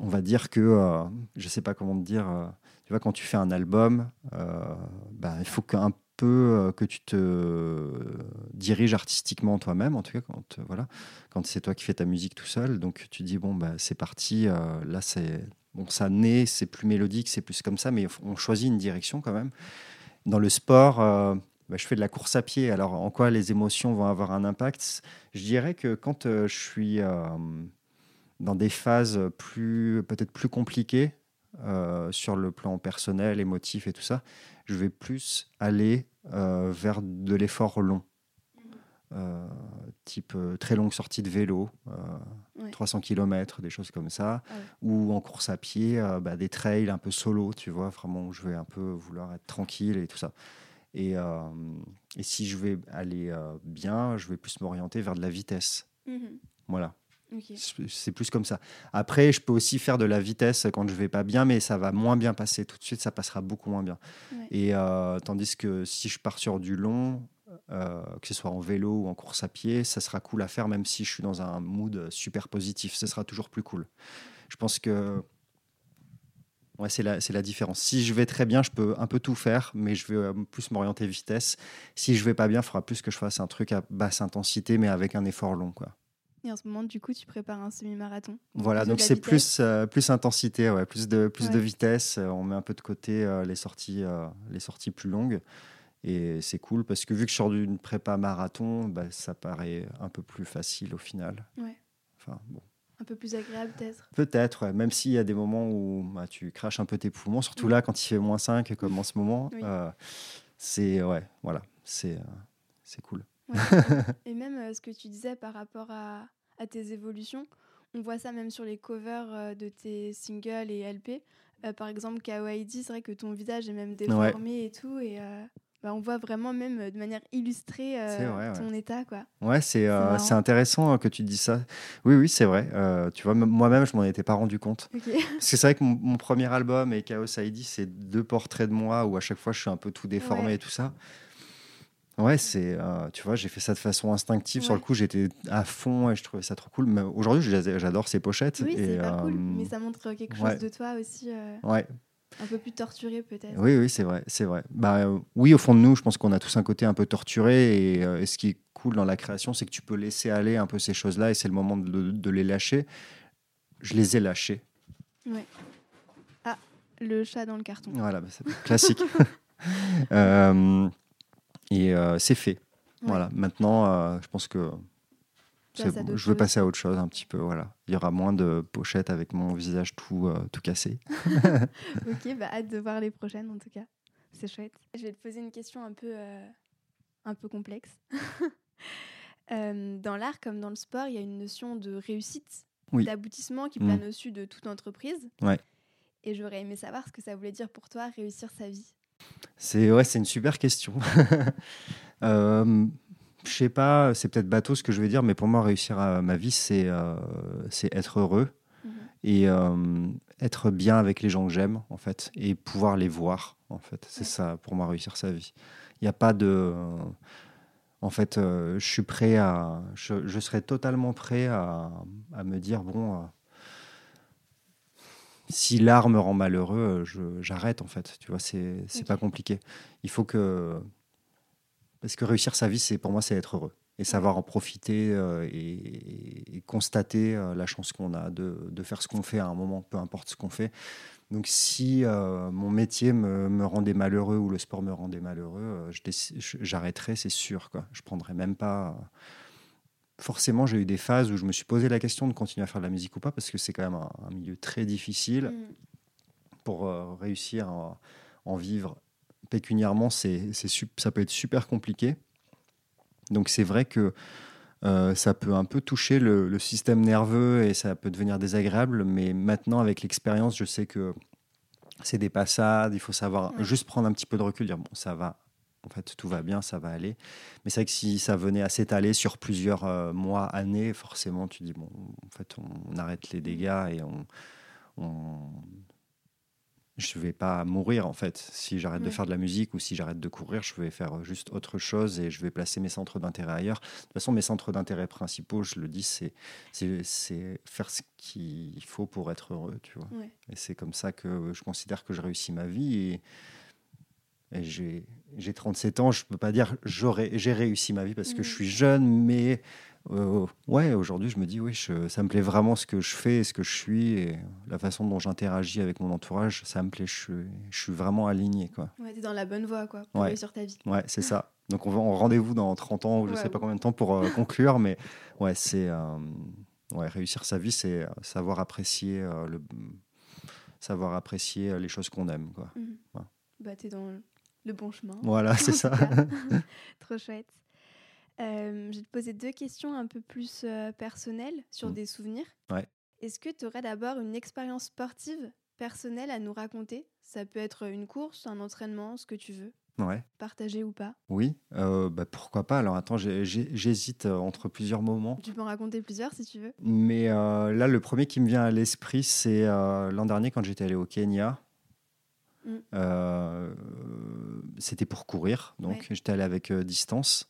on va dire que, euh, je ne sais pas comment te dire, euh, tu vois, quand tu fais un album, euh, bah, il faut qu'un peu que tu te diriges artistiquement toi-même, en tout cas, quand, voilà, quand c'est toi qui fais ta musique tout seul. Donc tu dis, bon, bah, c'est parti, là, c'est bon, ça naît, c'est plus mélodique, c'est plus comme ça, mais on choisit une direction quand même. Dans le sport, bah, je fais de la course à pied. Alors, en quoi les émotions vont avoir un impact? Je dirais que quand je suis dans des phases plus peut-être plus compliquées euh, sur le plan personnel, émotif et tout ça, je vais plus aller euh, vers de l'effort long. Euh, type très longue sortie de vélo, 300 km, des choses comme ça, ah ou en course à pied, bah, des trails un peu solo, tu vois, vraiment où je vais un peu vouloir être tranquille et tout ça. Et, et si je vais aller bien, je vais plus m'orienter vers de la vitesse. Mhm. Voilà. C'est plus comme ça. Après, je peux aussi faire de la vitesse quand je vais pas bien, mais ça va moins bien passer. Tout de suite, ça passera beaucoup moins bien. Et euh, tandis que si je pars sur du long, euh, que ce soit en vélo ou en course à pied, ça sera cool à faire, même si je suis dans un mood super positif. Ce sera toujours plus cool. Je pense que ouais, c'est la, la différence. Si je vais très bien, je peux un peu tout faire, mais je vais euh, plus m'orienter vitesse. Si je vais pas bien, il faudra plus que je fasse un truc à basse intensité, mais avec un effort long. Quoi.
Et en ce moment, du coup, tu prépares un semi-marathon.
Voilà, donc c'est plus, euh, plus intensité, ouais, plus, de, plus de vitesse. Euh, on met un peu de côté euh, les, sorties, les sorties plus longues. Et c'est cool parce que vu que je sors d'une prépa marathon, bah, ça paraît un peu plus facile au final.
Ouais.
Enfin, bon.
Un peu plus agréable peut-être
Peut-être, ouais. même s'il y a des moments où bah, tu craches un peu tes poumons, surtout là quand il fait moins 5 comme en ce moment.
Oui.
c'est ouais, voilà, c'est c'est cool.
Ouais. Et même euh, ce que tu disais par rapport à, à tes évolutions, on voit ça même sur les covers euh, de tes singles et LP. Euh, par exemple, Kawaii, c'est vrai que ton visage est même déformé et tout. Et bah, on voit vraiment même de manière illustrée
ouais.
ton état. Quoi.
Ouais, c'est intéressant euh, que tu dises ça. Oui, oui, c'est vrai. Tu vois, moi-même, je m'en étais pas rendu compte. Parce que c'est vrai que mon, mon premier album et Chaos ID, c'est deux portraits de moi où à chaque fois je suis un peu tout déformé et tout ça. Ouais, c'est, euh, tu vois, j'ai fait ça de façon instinctive. Sur le
Ouais.
coup, j'étais à fond et je trouvais ça trop cool. Mais aujourd'hui, j'adore ces pochettes.
Oui, c'est hyper cool.
euh,
Mais ça montre quelque chose
ouais.
de toi aussi, euh,
Ouais,
un peu plus torturé peut-être.
oui, oui, c'est vrai, c'est vrai. Bah, euh, oui, au fond de nous, je pense qu'on a tous un côté un peu torturé et, euh, et ce qui est cool dans la création, c'est que tu peux laisser aller un peu ces choses-là et c'est le moment de, de les lâcher. Je les ai lâchés.
Le chat dans le carton.
Voilà, bah, c'est classique. Et euh, c'est fait. Voilà. Maintenant, euh, je pense que bon. je veux passer à autre chose un petit peu. Voilà. Il y aura moins de pochettes avec mon visage tout, euh, tout cassé.
Ok, bah hâte de voir les prochaines en tout cas. C'est chouette. Je vais te poser une question un peu, euh, un peu complexe. Euh, dans l'art comme dans le sport, il y a une notion de réussite,
Oui.
d'aboutissement qui
Mm.
plane au-dessus de toute entreprise.
Ouais.
Et j'aurais aimé savoir ce que ça voulait dire pour toi réussir sa vie.
C'est ouais, c'est une super question. euh, je sais pas, c'est peut-être bateau ce que je vais dire, mais pour moi, réussir à ma vie, c'est euh, c'est être heureux
Mhm.
et euh, être bien avec les gens que j'aime, en fait, et pouvoir les voir, en fait. C'est
Ouais.
ça, pour moi, réussir sa vie. Il n'y a pas de... en fait, je suis prêt à... Je, je serais totalement prêt à, à me dire, bon... si l'art me rend malheureux, euh, j'arrête en fait. Tu vois, c'est pas compliqué. Il faut que parce que réussir sa vie, c'est pour moi, c'est être heureux et savoir en profiter euh, et, et constater euh, la chance qu'on a de, de faire ce qu'on fait à un moment, peu importe ce qu'on fait. Donc, si euh, mon métier me, me rendait malheureux ou le sport me rendait malheureux, j'arrêterais, c'est sûr. Quoi. Je prendrais même pas. Forcément, j'ai eu des phases où je me suis posé la question de continuer à faire de la musique ou pas, parce que c'est quand même un, un milieu très difficile
Mm.
pour euh, réussir à en vivre pécuniairement, c'est, ça peut être super compliqué. Donc c'est vrai que euh, ça peut un peu toucher le, le système nerveux et ça peut devenir désagréable, mais maintenant avec l'expérience, je sais que c'est des passades, il faut savoir
Ouais.
juste prendre un petit peu de recul, dire bon ça va, en fait tout va bien, ça va aller. Mais c'est vrai que si ça venait à s'étaler sur plusieurs euh, mois, années, forcément tu dis bon, en fait on, on arrête les dégâts et on, on je vais pas mourir en fait si j'arrête de faire de la musique ou si j'arrête de courir je vais faire juste autre chose et je vais placer mes centres d'intérêt ailleurs de toute façon mes centres d'intérêt principaux je le dis c'est faire ce qu'il faut pour être heureux tu vois
Ouais.
et c'est comme ça que je considère que je réussis ma vie et j'ai j'ai 37 ans je peux pas dire j'ai réussi ma vie parce que je suis jeune mais euh, ouais, aujourd'hui, je me dis, oui, je- ça me plaît vraiment ce que je fais, et ce que je suis, et la façon dont j'interagis avec mon entourage, ça me plaît. Je suis, je suis vraiment aligné, quoi.
Ouais, t'es dans la bonne voie quoi, pour
Ouais.
réussir ta vie.
Ouais, c'est ça. Donc, on va en rendez-vous dans 30 ans, ou je
Ouais,
sais pas combien de temps pour euh, conclure, mais ouais, c'est. euh, ouais, réussir sa vie, c'est savoir apprécier, le, savoir apprécier les choses qu'on aime, quoi. Ouais.
Bah, t'es dans le bon chemin.
Voilà, c'est ça.
Trop chouette. Euh, je vais te poser deux questions un peu plus euh, personnelles sur
Mm.
des souvenirs.
Ouais.
Est-ce que tu aurais d'abord une expérience sportive personnelle à nous raconter? Ça peut être une course, un entraînement, ce que tu veux,
Ouais.
partager ou pas?
Oui, euh, bah, pourquoi pas? Alors, attends, j'hésite euh, entre plusieurs moments.
Tu peux en raconter plusieurs si tu veux.
Mais euh, là, le premier qui me vient à l'esprit, c'est euh, l'an dernier quand j'étais allé au Kenya.
Mm.
C'était pour courir, donc
Ouais.
j'étais allé avec euh, Distance,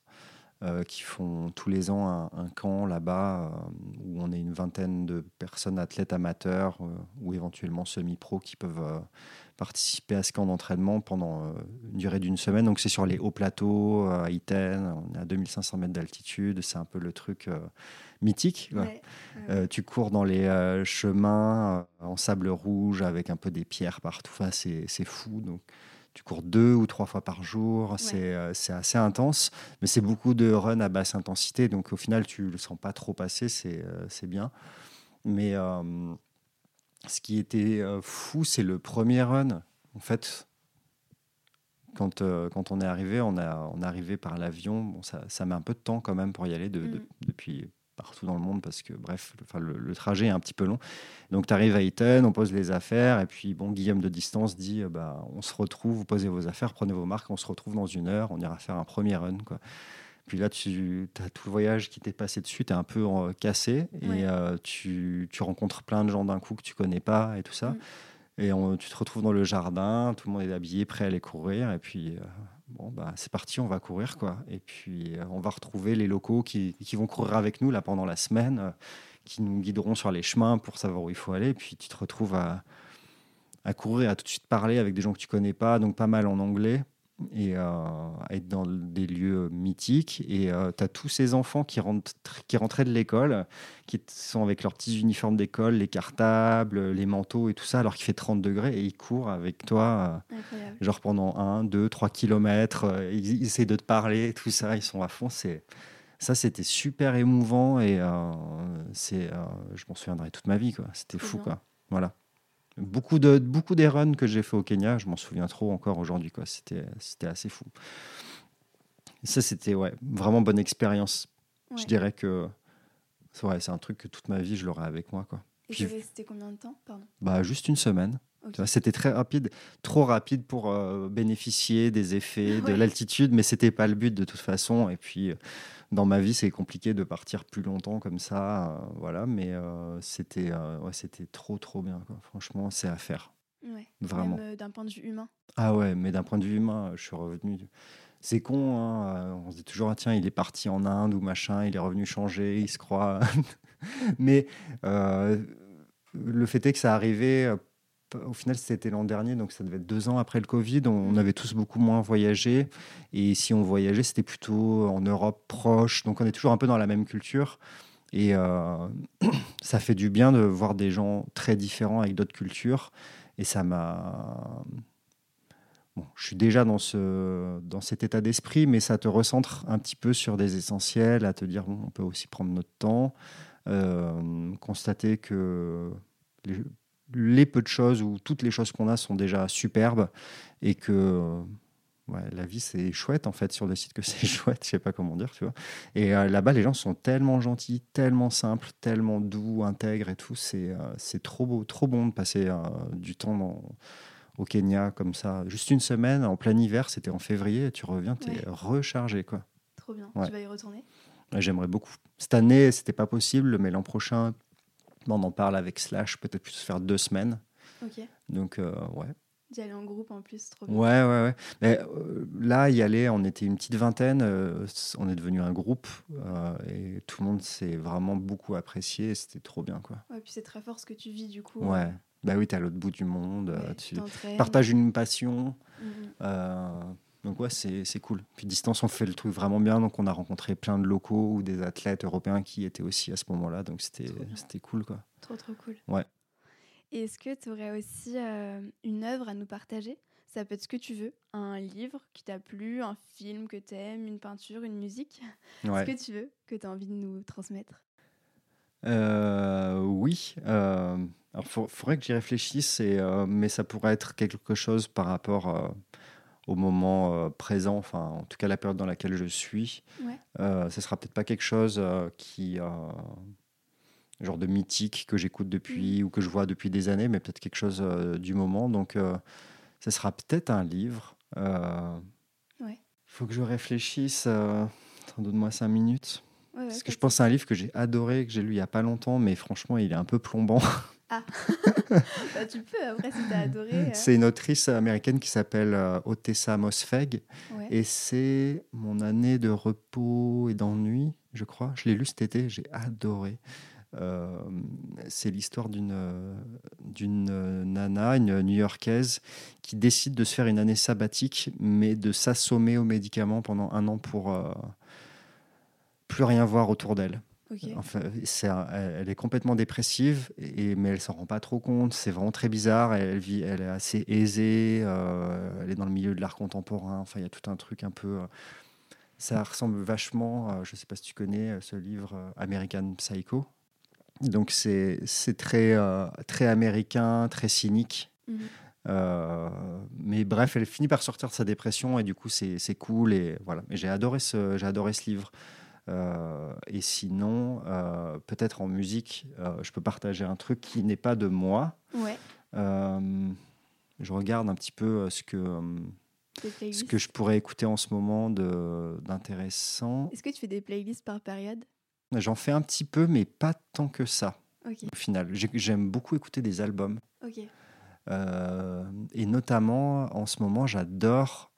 euh, qui font tous les ans un, un camp là-bas euh, où on est une vingtaine de personnes athlètes amateurs euh, ou éventuellement semi-pro qui peuvent participer à ce camp d'entraînement pendant une durée d'une semaine. Donc c'est sur les hauts plateaux à Iten, on est à 2500 mètres d'altitude, c'est un peu le truc mythique.
Ouais.
Tu cours dans les chemins en sable rouge avec un peu des pierres partout. Enfin, c'est c'est fou. Donc, tu cours deux ou trois fois par jour, c'est assez intense, mais c'est beaucoup de run à basse intensité, donc au final, tu le sens pas trop passer, c'est bien. Mais ce qui était fou, c'est le premier run. En fait, quand, quand on est arrivé, on, a, on est arrivé par l'avion. Bon, ça, ça, met un peu de temps quand même pour y aller de, mm. depuis partout dans le monde parce que, bref, le, le, trajet est un petit peu long. Donc, tu arrives à Eton, on pose les affaires et puis, bon, Guillaume de distance dit bah, on se retrouve, vous posez vos affaires, prenez vos marques, on se retrouve dans une heure, on ira faire un premier run. Quoi. Puis là, tu as tout le voyage qui t'est passé dessus, tu es un peu cassé et euh, tu, tu, rencontres plein de gens d'un coup que tu connais pas et tout ça. Mm. Et tu te retrouves dans le jardin, tout le monde est habillé, prêt à aller courir. Et puis, euh, bon, bah, c'est parti, on va courir. quoi. Et puis, euh, on va retrouver les locaux qui, qui, vont courir avec nous là pendant la semaine, qui nous guideront sur les chemins pour savoir où il faut aller. Et puis, tu te retrouves à, à courir, à tout de suite parler avec des gens que tu connais pas, donc pas mal en anglais et euh, être dans des lieux mythiques. Et euh, tu as tous ces enfants qui, rentrent, qui rentraient de l'école, qui sont avec leurs petits uniformes d'école, les cartables, les manteaux et tout ça, alors qu'il fait 30 degrés et ils courent avec toi, euh, genre pendant 1, 2, 3 kilomètres. Ils, essaient de te parler, tout ça, ils sont à fond. C'est. Ça, c'était super émouvant et c'est, je m'en souviendrai toute ma vie. Quoi. C'était fou. Quoi. Voilà. Beaucoup, de, beaucoup des runs que j'ai fait au Kenya, je m'en souviens trop encore aujourd'hui. Quoi. C'était, c'était assez fou. ça, c'était ouais, vraiment bonne expérience. Je dirais que ouais, c'est un truc que toute ma vie, je l'aurai avec moi. Quoi.
Et Puis, c'était combien de temps? Pardon.
Bah, Juste une semaine. C'était très rapide, trop rapide pour euh, bénéficier des effets de l'altitude, mais c'était pas le but de toute façon. Et puis, dans ma vie, c'est compliqué de partir plus longtemps comme ça, euh, voilà. Mais euh, c'était, euh, ouais, c'était trop, trop bien. Quoi. Franchement, c'est à faire. Vraiment.
d'un point de vue humain.
Ah ouais, mais d'un point de vue humain, je suis revenu. C'est con, hein, on se dit toujours, ah, tiens, il est parti en Inde ou machin, il est revenu changer, il se croit. mais le fait est que ça arrivait au final, c'était l'an dernier, donc ça devait être deux ans après le Covid. On, avait tous beaucoup moins voyagé. Et si on voyageait, c'était plutôt en Europe proche. Donc on est toujours un peu dans la même culture. Et euh, ça fait du bien de voir des gens très différents avec d'autres cultures. Et ça m'a. Bon, je suis déjà dans, ce, dans cet état d'esprit, mais ça te recentre un petit peu sur des essentiels, à te dire bon, on peut aussi prendre notre temps, euh, constater que les, les peu de choses ou toutes les choses qu'on a sont déjà superbes et que la vie c'est chouette en fait sur le site que c'est chouette, je sais pas comment dire, tu vois. Et euh, là-bas les gens sont tellement gentils, tellement simples, tellement doux, intègres et tout, c'est euh, c'est trop beau, trop bon de passer euh, du temps au Kenya comme ça, juste une semaine en plein hiver, c'était en février, et tu reviens, tu es rechargé quoi.
Trop bien. Tu vas y retourner?
J'aimerais beaucoup. Cette année, c'était pas possible, mais l'an prochain, on en parle avec Slash, peut-être plus faire deux semaines. Donc, euh, ouais.
D'y aller en groupe en plus, trop bien.
Ouais, ouais, ouais. Mais euh, là, y aller, on était une petite vingtaine, euh, on est devenu un groupe et tout le monde s'est vraiment beaucoup apprécié, c'était trop bien, quoi.
Ouais, puis c'est très fort ce que tu vis, du coup.
Ouais. Bah oui, tu es à l'autre bout du monde, tu partages une passion. Mmh. Donc ouais, c'est cool. Puis distance, on fait le truc vraiment bien. Donc on a rencontré plein de locaux ou des athlètes européens qui étaient aussi à ce moment-là. Donc c'était cool quoi.
Trop trop cool.
Ouais.
Est-ce que tu aurais aussi euh, une œuvre à nous partager? Ça peut être ce que tu veux. Un livre qui t'a plu, un film que tu aimes, une peinture, une musique? Ce que tu veux, que tu as envie de nous transmettre?
Euh, oui. Euh, alors, il faudrait que j'y réfléchisse, et, mais ça pourrait être quelque chose par rapport au moment euh, présent, enfin en tout cas la période dans laquelle je suis, euh, ce sera peut-être pas quelque chose euh, qui genre de mythique que j'écoute depuis mm. ou que je vois depuis des années, mais peut-être quelque chose du moment. Donc ce sera peut-être un livre. Il faut que je réfléchisse. Donne-moi cinq minutes. Parce que je pense à un livre que j'ai adoré, que j'ai lu il y a pas longtemps, mais franchement, il est un peu plombant.
Ah, bah, tu peux, après, si tu as adoré. Euh.
C'est une autrice américaine qui s'appelle euh, Otessa Mosfeg. Et c'est mon année de repos et d'ennui, je crois. Je l'ai lu cet été, j'ai adoré. Euh, c'est l'histoire d'une d'une nana, une New-Yorkaise, qui décide de se faire une année sabbatique, mais de s'assommer aux médicaments pendant un an pour plus rien voir autour d'elle. Enfin, elle est complètement dépressive, et, mais elle s'en rend pas trop compte. C'est vraiment très bizarre. Elle, vit, elle est assez aisée. Euh, elle est dans le milieu de l'art contemporain. Enfin, il y a tout un truc un peu. Euh, ça ressemble vachement. je sais pas si tu connais ce livre American Psycho. Donc c'est très très américain, très cynique. Mhm. mais bref, elle finit par sortir de sa dépression et du coup c'est cool et voilà. J'ai adoré ce j'ai adoré ce livre. Euh, et sinon, euh, peut-être en musique, euh, je peux partager un truc qui n'est pas de moi.
Ouais.
je regarde un petit peu ce que, ce que je pourrais écouter en ce moment d'intéressant.
Est-ce que tu fais des playlists par période?
J'en fais un petit peu, mais pas tant que ça. Au final, j'aime beaucoup écouter des albums. et notamment, en ce moment, j'adore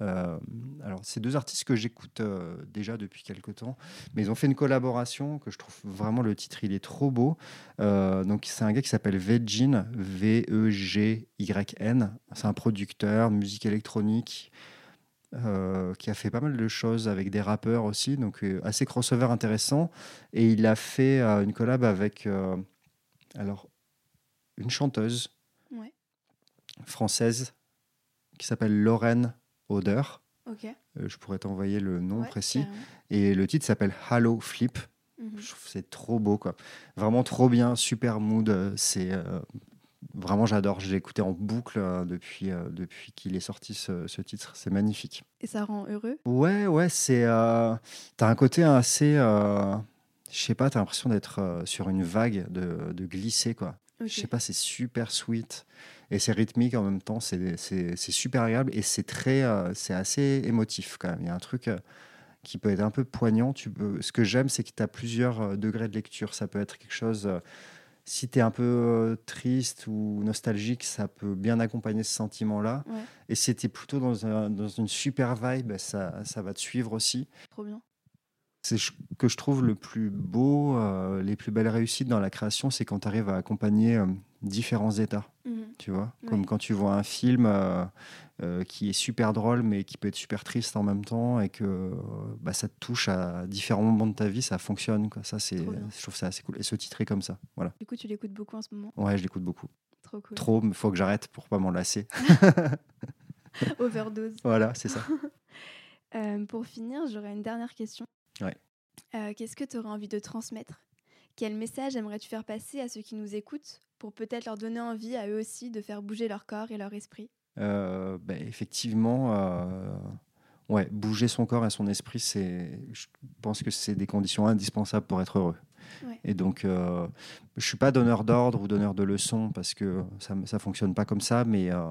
euh, alors, c'est deux artistes que j'écoute euh, déjà depuis quelques temps, mais ils ont fait une collaboration que je trouve vraiment le titre, il est trop beau. Euh, donc, c'est un gars qui s'appelle Vegin, V-E-G-Y-N. C'est un producteur, musique électronique. qui a fait pas mal de choses avec des rappeurs aussi, donc assez crossover intéressant. Et il a fait une collab avec alors une chanteuse française qui s'appelle Lorraine Odeur.
Euh,
je pourrais t'envoyer le nom précis. Et le titre s'appelle Halo Flip. Mhm. Je trouve c'est trop beau, quoi. Vraiment trop bien, super mood. Euh, c'est euh, vraiment j'adore. Je l'ai écouté en boucle depuis depuis qu'il est sorti ce, titre. C'est magnifique.
Et ça rend heureux?
Ouais, ouais. C'est t'as un côté assez. je sais pas. T'as l'impression d'être sur une vague, de, de glisser, quoi. Je sais pas. C'est super sweet et c'est rythmique en même temps, c'est super agréable et c'est très, euh, c'est assez émotif quand même. Il y a un truc euh, qui peut être un peu poignant. Tu peux, ce que j'aime, c'est que tu as plusieurs euh, degrés de lecture. Ça peut être quelque chose, si tu es un peu triste ou nostalgique, ça peut bien accompagner ce sentiment-là. Et si tu es plutôt dans, un, dans, une super vibe, ça, ça va te suivre aussi.
Trop bien.
C'est ce que je trouve le plus beau, les plus belles réussites dans la création, c'est quand tu arrives à accompagner différents états. Mhm. Tu vois, comme quand tu vois un film euh, euh, qui est super drôle, mais qui peut être super triste en même temps, et que euh, bah, ça te touche à différents moments de ta vie, ça fonctionne. Quoi. Ça, c'est, je trouve ça assez cool. Et ce titre est comme ça. Voilà.
Du coup, tu l'écoutes beaucoup en ce moment?
Ouais, je l'écoute beaucoup.
Trop cool.
Trop, mais faut que j'arrête pour pas m'en lasser.
Overdose.
Voilà, c'est ça.
pour finir, j'aurais une dernière question.
Ouais.
qu'est-ce que tu aurais envie de transmettre? Quel message aimerais-tu faire passer à ceux qui nous écoutent pour peut-être leur donner envie à eux aussi de faire bouger leur corps et leur esprit
euh, ben, Effectivement, euh, ouais, bouger son corps et son esprit, je pense que c'est des conditions indispensables pour être heureux. Et donc, euh, je suis pas donneur d'ordre ou donneur de leçons parce que ça ne fonctionne pas comme ça, mais euh,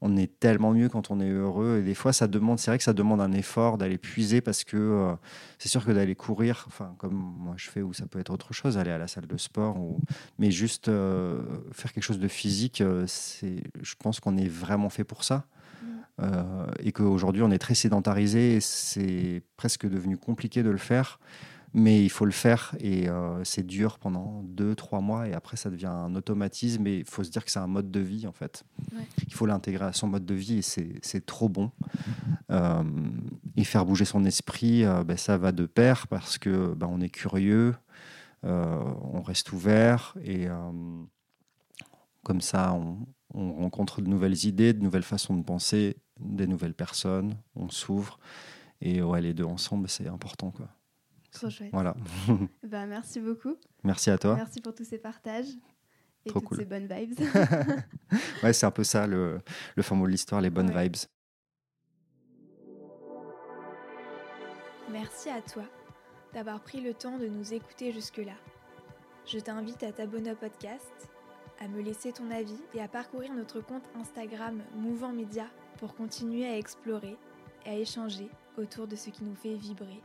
on est tellement mieux quand on est heureux. Et des fois, ça demande, c'est vrai que ça demande un effort d'aller puiser parce que euh, c'est sûr que d'aller courir, enfin, comme moi je fais, ou ça peut être autre chose, aller à la salle de sport, ou, mais juste faire quelque chose de physique, c'est, je pense qu'on est vraiment fait pour ça. Et qu'aujourd'hui, on est très sédentarisé et c'est presque devenu compliqué de le faire mais il faut le faire et euh, c'est dur pendant deux, trois mois et après ça devient un automatisme et il faut se dire que c'est un mode de vie en fait. Il faut l'intégrer à son mode de vie et c'est trop bon. Euh, et faire bouger son esprit, euh, ben, ça va de pair parce que ben, on est curieux, on reste ouvert et comme ça on, on, rencontre de nouvelles idées, de nouvelles façons de penser, des nouvelles personnes, on s'ouvre et ouais, les deux ensemble c'est important quoi.
Trop chouette.
Voilà.
bah, merci beaucoup.
Merci à toi.
Merci pour tous ces partages et toutes ces bonnes vibes.
ouais, c'est un peu ça le, le fameux de l'histoire, les bonnes vibes.
Merci à toi d'avoir pris le temps de nous écouter jusque-là. Je t'invite à t'abonner au podcast, à me laisser ton avis et à parcourir notre compte Instagram Mouvant Média pour continuer à explorer et à échanger autour de ce qui nous fait vibrer